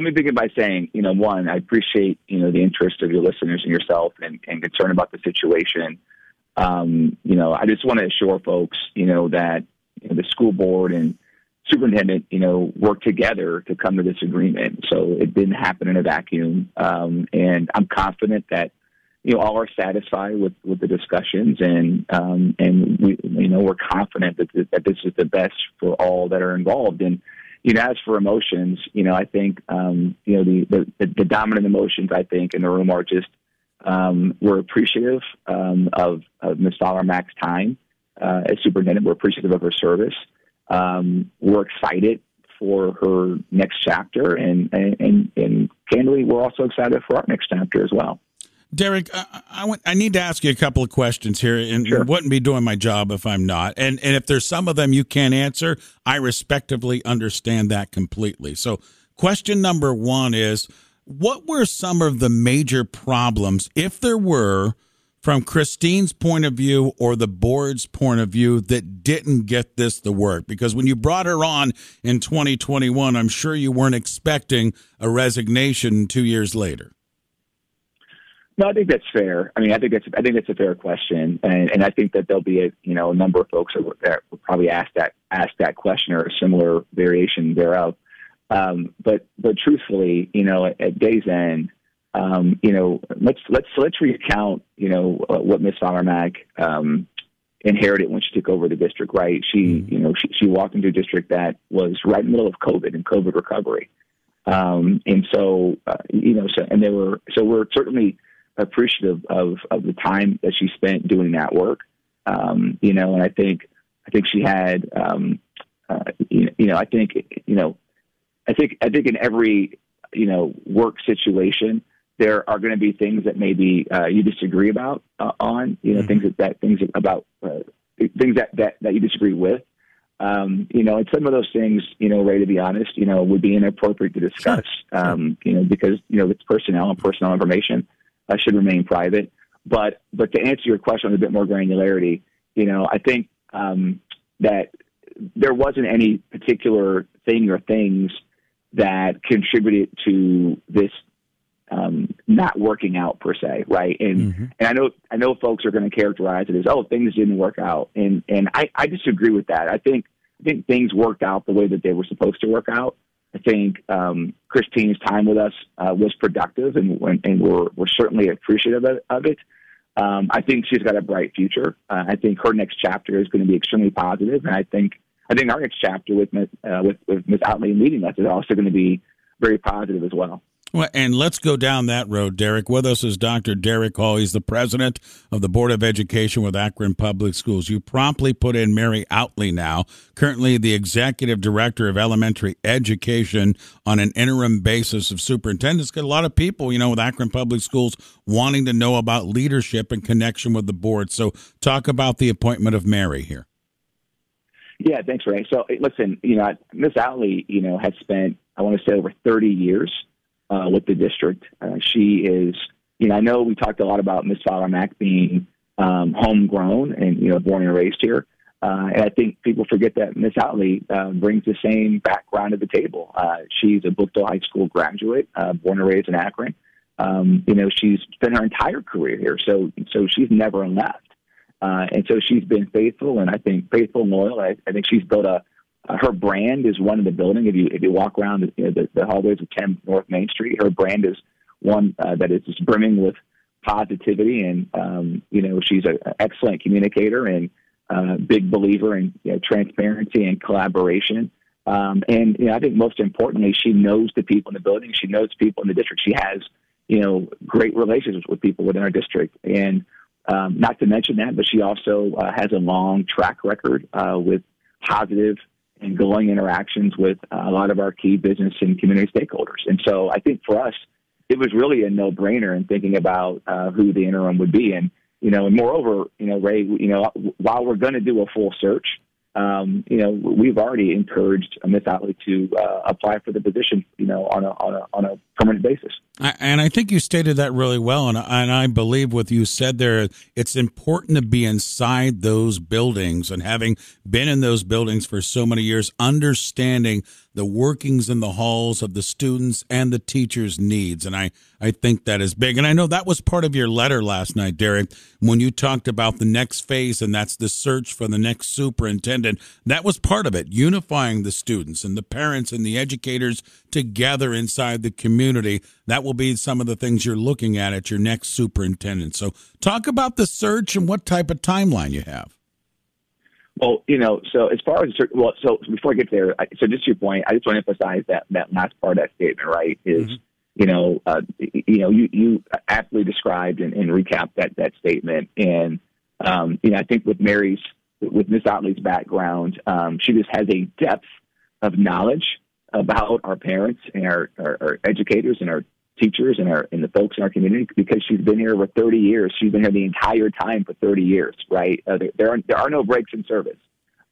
let me begin by saying, you know, one, I appreciate, you know, the interest of your listeners and yourself and, and concern about the situation. Um, you know, I just want to assure folks, you know, that you know, the school board and superintendent, you know, worked together to come to this agreement. So it didn't happen in a vacuum. Um, and I'm confident that, you know, all are satisfied with, with the discussions and, um, and we, you know, we're confident that, that this is the best for all that are involved. And, you know, as for emotions, you know, I think, um, you know, the, the, the dominant emotions, I think, in the room are just, um, we're appreciative um, of, of Ms. Mack's time uh, as superintendent. We're appreciative of her service. Um, we're excited for her next chapter, and, and, and, and candidly, we're also excited for our next chapter as well. Derek, I, I, I, need to ask you a couple of questions here, and sure. wouldn't be doing my job if I'm not. And and if there's some of them you can't answer, I respectively understand that completely. So, question number one is, what were some of the major problems, if there were, from Christine's point of view or the board's point of view that didn't get this to work? Because when you brought her on in 2021, I'm sure you weren't expecting a resignation two years later. No, I think that's fair. I mean, I think that's I think that's a fair question, and, and I think that there'll be a you know a number of folks that, that will probably ask that ask that question or a similar variation thereof. Um, but but truthfully, you know, at, at day's end, um, you know, let's let's let's recount, you know, uh, what Miss Fowler um, inherited when she took over the district. Right, she, mm-hmm. you know, she, she walked into a district that was right in the middle of COVID and COVID recovery, um, and so uh, you know, so and they were so we're certainly appreciative of of the time that she spent doing that work. Um, you know, and I think I think she had, um, uh, you, you know, I think you know, I think I think in every you know work situation there are going to be things that maybe uh, you disagree about uh, on, you know, mm-hmm. things that, that things about uh, things that, that that you disagree with. Um, you know, and some of those things, you know, Ray, to be honest, you know, would be inappropriate to discuss, sure. um, you know, because you know it's personnel and personal information uh, should remain private. But but to answer your question with a bit more granularity, you know, I think um, that there wasn't any particular thing or things that contributed to this um, not working out per se, right? And mm-hmm. and I know I know folks are going to characterize it as oh things didn't work out, and and I, I disagree with that. I think I think things worked out the way that they were supposed to work out. I think um, Christine's time with us uh, was productive, and and we're we're certainly appreciative of it. Um, I think she's got a bright future. Uh, I think her next chapter is going to be extremely positive, and I think I think our next chapter with. Uh, with, with Ms. Outley leading us is also going to be very positive as well. Well, and let's go down that road, Derek. With us is Dr. Derek Hall. He's the president of the Board of Education with Akron Public Schools. You promptly put in Mary Outley now, currently the executive director of elementary education on an interim basis of superintendents. Got a lot of people, you know, with Akron Public Schools wanting to know about leadership and connection with the board. So, talk about the appointment of Mary here. Yeah, thanks, Ray. So, listen, you know, Miss Outley, you know, has spent, I want to say, over 30 years uh, with the district. Uh, she is, you know, I know we talked a lot about Miss Fowler Mack being um, homegrown and you know born and raised here. Uh, and I think people forget that Miss Outley uh, brings the same background to the table. Uh, she's a Buchtel High School graduate, uh, born and raised in Akron. Um, you know, she's spent her entire career here, so so she's never left. Uh, and so she's been faithful, and I think faithful and loyal. I, I think she's built a her brand is one in the building. If you if you walk around the, you know, the, the hallways of 10 North Main Street, her brand is one uh, that is just brimming with positivity, and um, you know she's an excellent communicator and uh, big believer in you know, transparency and collaboration. Um, and you know, I think most importantly, she knows the people in the building. She knows people in the district. She has you know great relationships with people within our district, and um, not to mention that, but she also uh, has a long track record uh, with positive and glowing interactions with uh, a lot of our key business and community stakeholders. And so I think for us, it was really a no brainer in thinking about uh, who the interim would be. And, you know, and moreover, you know, Ray, you know, while we're going to do a full search, um, you know, we've already encouraged Miss Outley to uh, apply for the position, you know, on a, on a, on a permanent basis. And I think you stated that really well, and, and I believe what you said there. It's important to be inside those buildings and having been in those buildings for so many years, understanding the workings in the halls of the students and the teachers' needs. And I, I think that is big. And I know that was part of your letter last night, Derek, when you talked about the next phase, and that's the search for the next superintendent. That was part of it, unifying the students and the parents and the educators together inside the community. That will be some of the things you're looking at at your next superintendent. So, talk about the search and what type of timeline you have. Well, you know, so as far as well, so before I get there, so just your point, I just want to emphasize that that last part of that statement, right? Is mm-hmm. you know, uh, you know, you you aptly described and, and recapped that that statement, and um, you know, I think with Mary's with Miss Outley's background, um, she just has a depth of knowledge about our parents and our, our, our educators and our teachers and our and the folks in our community because she's been here for 30 years. She's been here the entire time for 30 years, right? Uh, there, there, are there are no breaks in service.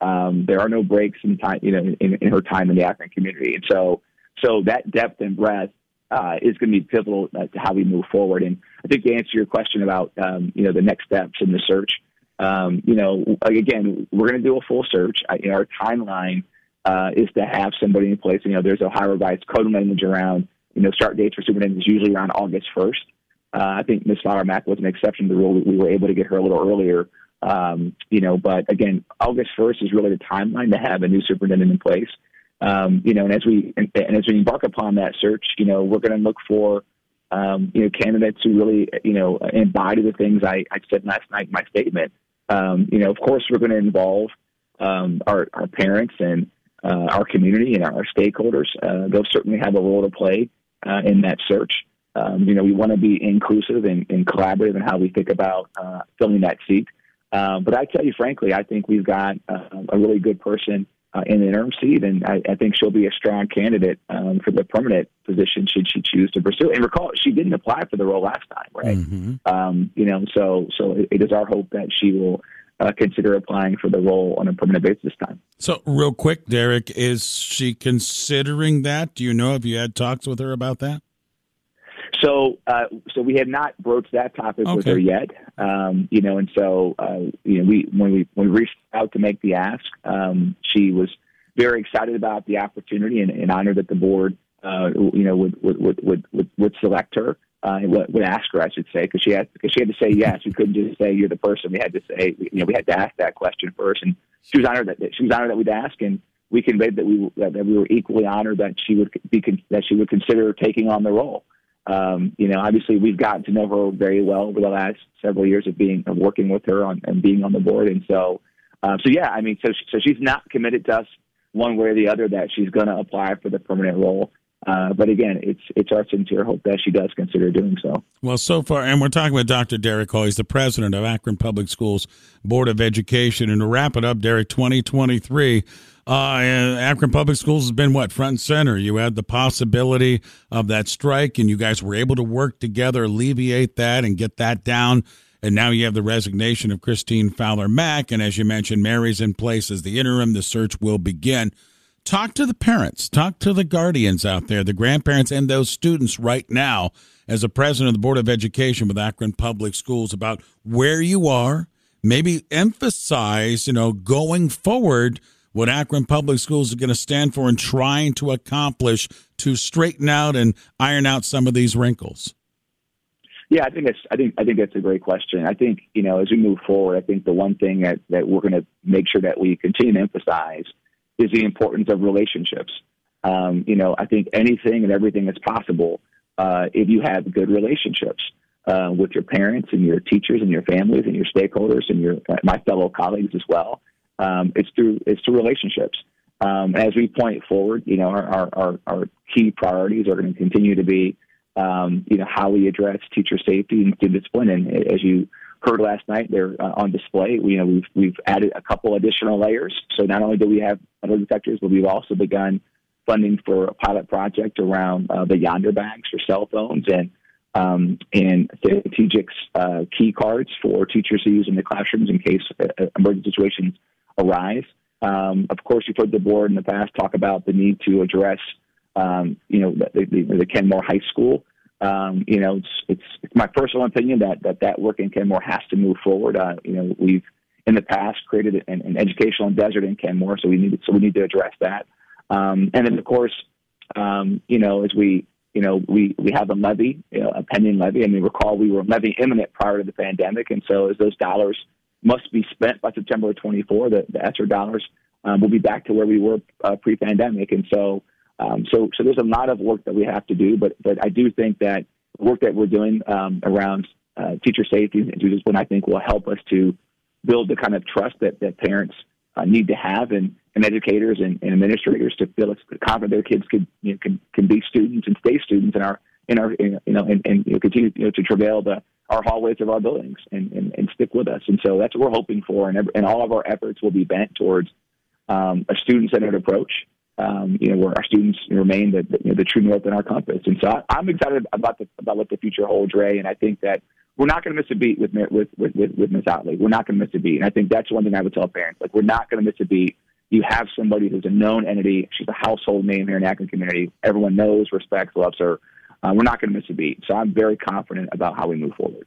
Um, there are no breaks in time, you know, in, in her time in the Akron community, and so so that depth and breadth uh, is going to be pivotal uh, to how we move forward. And I think to answer your question about um, you know the next steps in the search, um, you know, again, we're going to do a full search. I, our timeline uh, is to have somebody in place. You know, there's Ohio revised code language around you know, start dates for superintendents usually around August 1st. Uh, I think Ms. Fowler Mack was an exception to the rule. That we were able to get her a little earlier, um, you know, but again, August 1st is really the timeline to have a new superintendent in place. Um, you know, and as we and, and, as we embark upon that search, you know, we're going to look for um, you know candidates who really you know embody the things I, I said last night in my statement. Um, you know, of course, we're going to involve um, our our parents and uh, our community and our stakeholders. Uh, they'll certainly have a role to play uh, in that search. Um, you know, we want to be inclusive and, and, collaborative in how we think about uh, filling that seat. Um, but I tell you, frankly, I think we've got uh, a really good person uh, in the interim seat, and I, I, think she'll be a strong candidate um, for the permanent position should she choose to pursue. And recall, she didn't apply for the role last time, right? Mm-hmm. Um, you know, so so it, it is our hope that she will uh, consider applying for the role on a permanent basis this time. So, real quick, Derek, is she considering that? Do you know if you had talks with her about that? So, uh, so we have not broached that topic okay. with her yet. Um, you know, and so uh, you know, we when we when we reached out to make the ask, um, she was very excited about the opportunity and, and honored that the board, uh, you know, would would would would, would select her uh, would ask her, I should say, because she had because she had to say yes. We couldn't just say you're the person. We had to say, you know, we had to ask that question first, and she was honored that she was honored that we'd ask, and we conveyed that we that, we were equally honored that she would be that she would consider taking on the role. Um, you know, obviously we've gotten to know her very well over the last several years of being of working with her on and being on the board, and so uh, so yeah, I mean, so so she's not committed to us one way or the other that she's going to apply for the permanent role. Uh, but again, it's it's our sincere hope that she does consider doing so. Well, so far, and we're talking with Dr. Derek Hall. He's the president of Akron Public Schools Board of Education. And to wrap it up, Derek, 2023, uh, Akron Public Schools has been what front and center. You had the possibility of that strike, and you guys were able to work together, alleviate that, and get that down. And now you have the resignation of Christine Fowler Mack, and as you mentioned, Mary's in place as the interim. The search will begin talk to the parents, talk to the guardians out there, the grandparents, and those students right now as a president of the Board of Education with Akron Public Schools about where you are. Maybe emphasize, you know, going forward what Akron Public Schools is going to stand for and trying to accomplish to straighten out and iron out some of these wrinkles. Yeah, I think that's I think I think that's a great question. I think you know as we move forward, I think the one thing that that we're going to make sure that we continue to emphasize is the importance of relationships. Um, you know, I think anything and everything is possible uh, if you have good relationships uh, with your parents and your teachers and your families and your stakeholders and your my fellow colleagues as well. Um, it's through it's through relationships. Um, as we point forward, you know, our, our, our key priorities are going to continue to be, um, you know, how we address teacher safety and student discipline. And as you heard last night. They're uh, on display. We, you know, we've we've added a couple additional layers. So not only do we have metal detectors, but we've also begun funding for a pilot project around uh, the Yondr bags for cell phones and um, and strategic uh, key cards for teachers to use in the classrooms in case uh, uh, emergency situations arise. Um, of course, you've heard the board in the past talk about the need to address, um, you know, the, the, the Kenmore High School um, you know, it's, it's, it's my personal opinion that that that work in Kenmore has to move forward. Uh, you know, we've in the past created an, an educational desert in Kenmore, so we need so we need to address that. Um, and then of course, um, you know, as we you know we we have a levy, you know, a pending levy. I mean, recall we were levy imminent prior to the pandemic, and so as those dollars must be spent by September of 24, the, the ESSER dollars um, will be back to where we were uh, pre-pandemic, and so. Um, so, so there's a lot of work that we have to do, but but I do think that the work that we're doing um, around uh, teacher safety and is what I think will help us to build the kind of trust that that parents uh, need to have and, and educators and, and administrators to feel confident their kids can you know, can can be students and stay students in our in our you know and, and you know, continue you know, to travail the our hallways of our buildings and, and, and stick with us. And so that's what we're hoping for. And, and all of our efforts will be bent towards um, a student centered approach. Um, you know, where our students remain the, the, you know, the true north in our compass. And so I, am excited about the, about what the future holds, Ray. And I think that we're not going to miss a beat with with with with, with Miss Outley. We're not going to miss a beat, and I think that's one thing I would tell parents. Like, we're not going to miss a beat. You have somebody who's a known entity. She's a household name here in the Akron community. Everyone knows, respects, loves her. Uh, we're not going to miss a beat. So I'm very confident about how we move forward.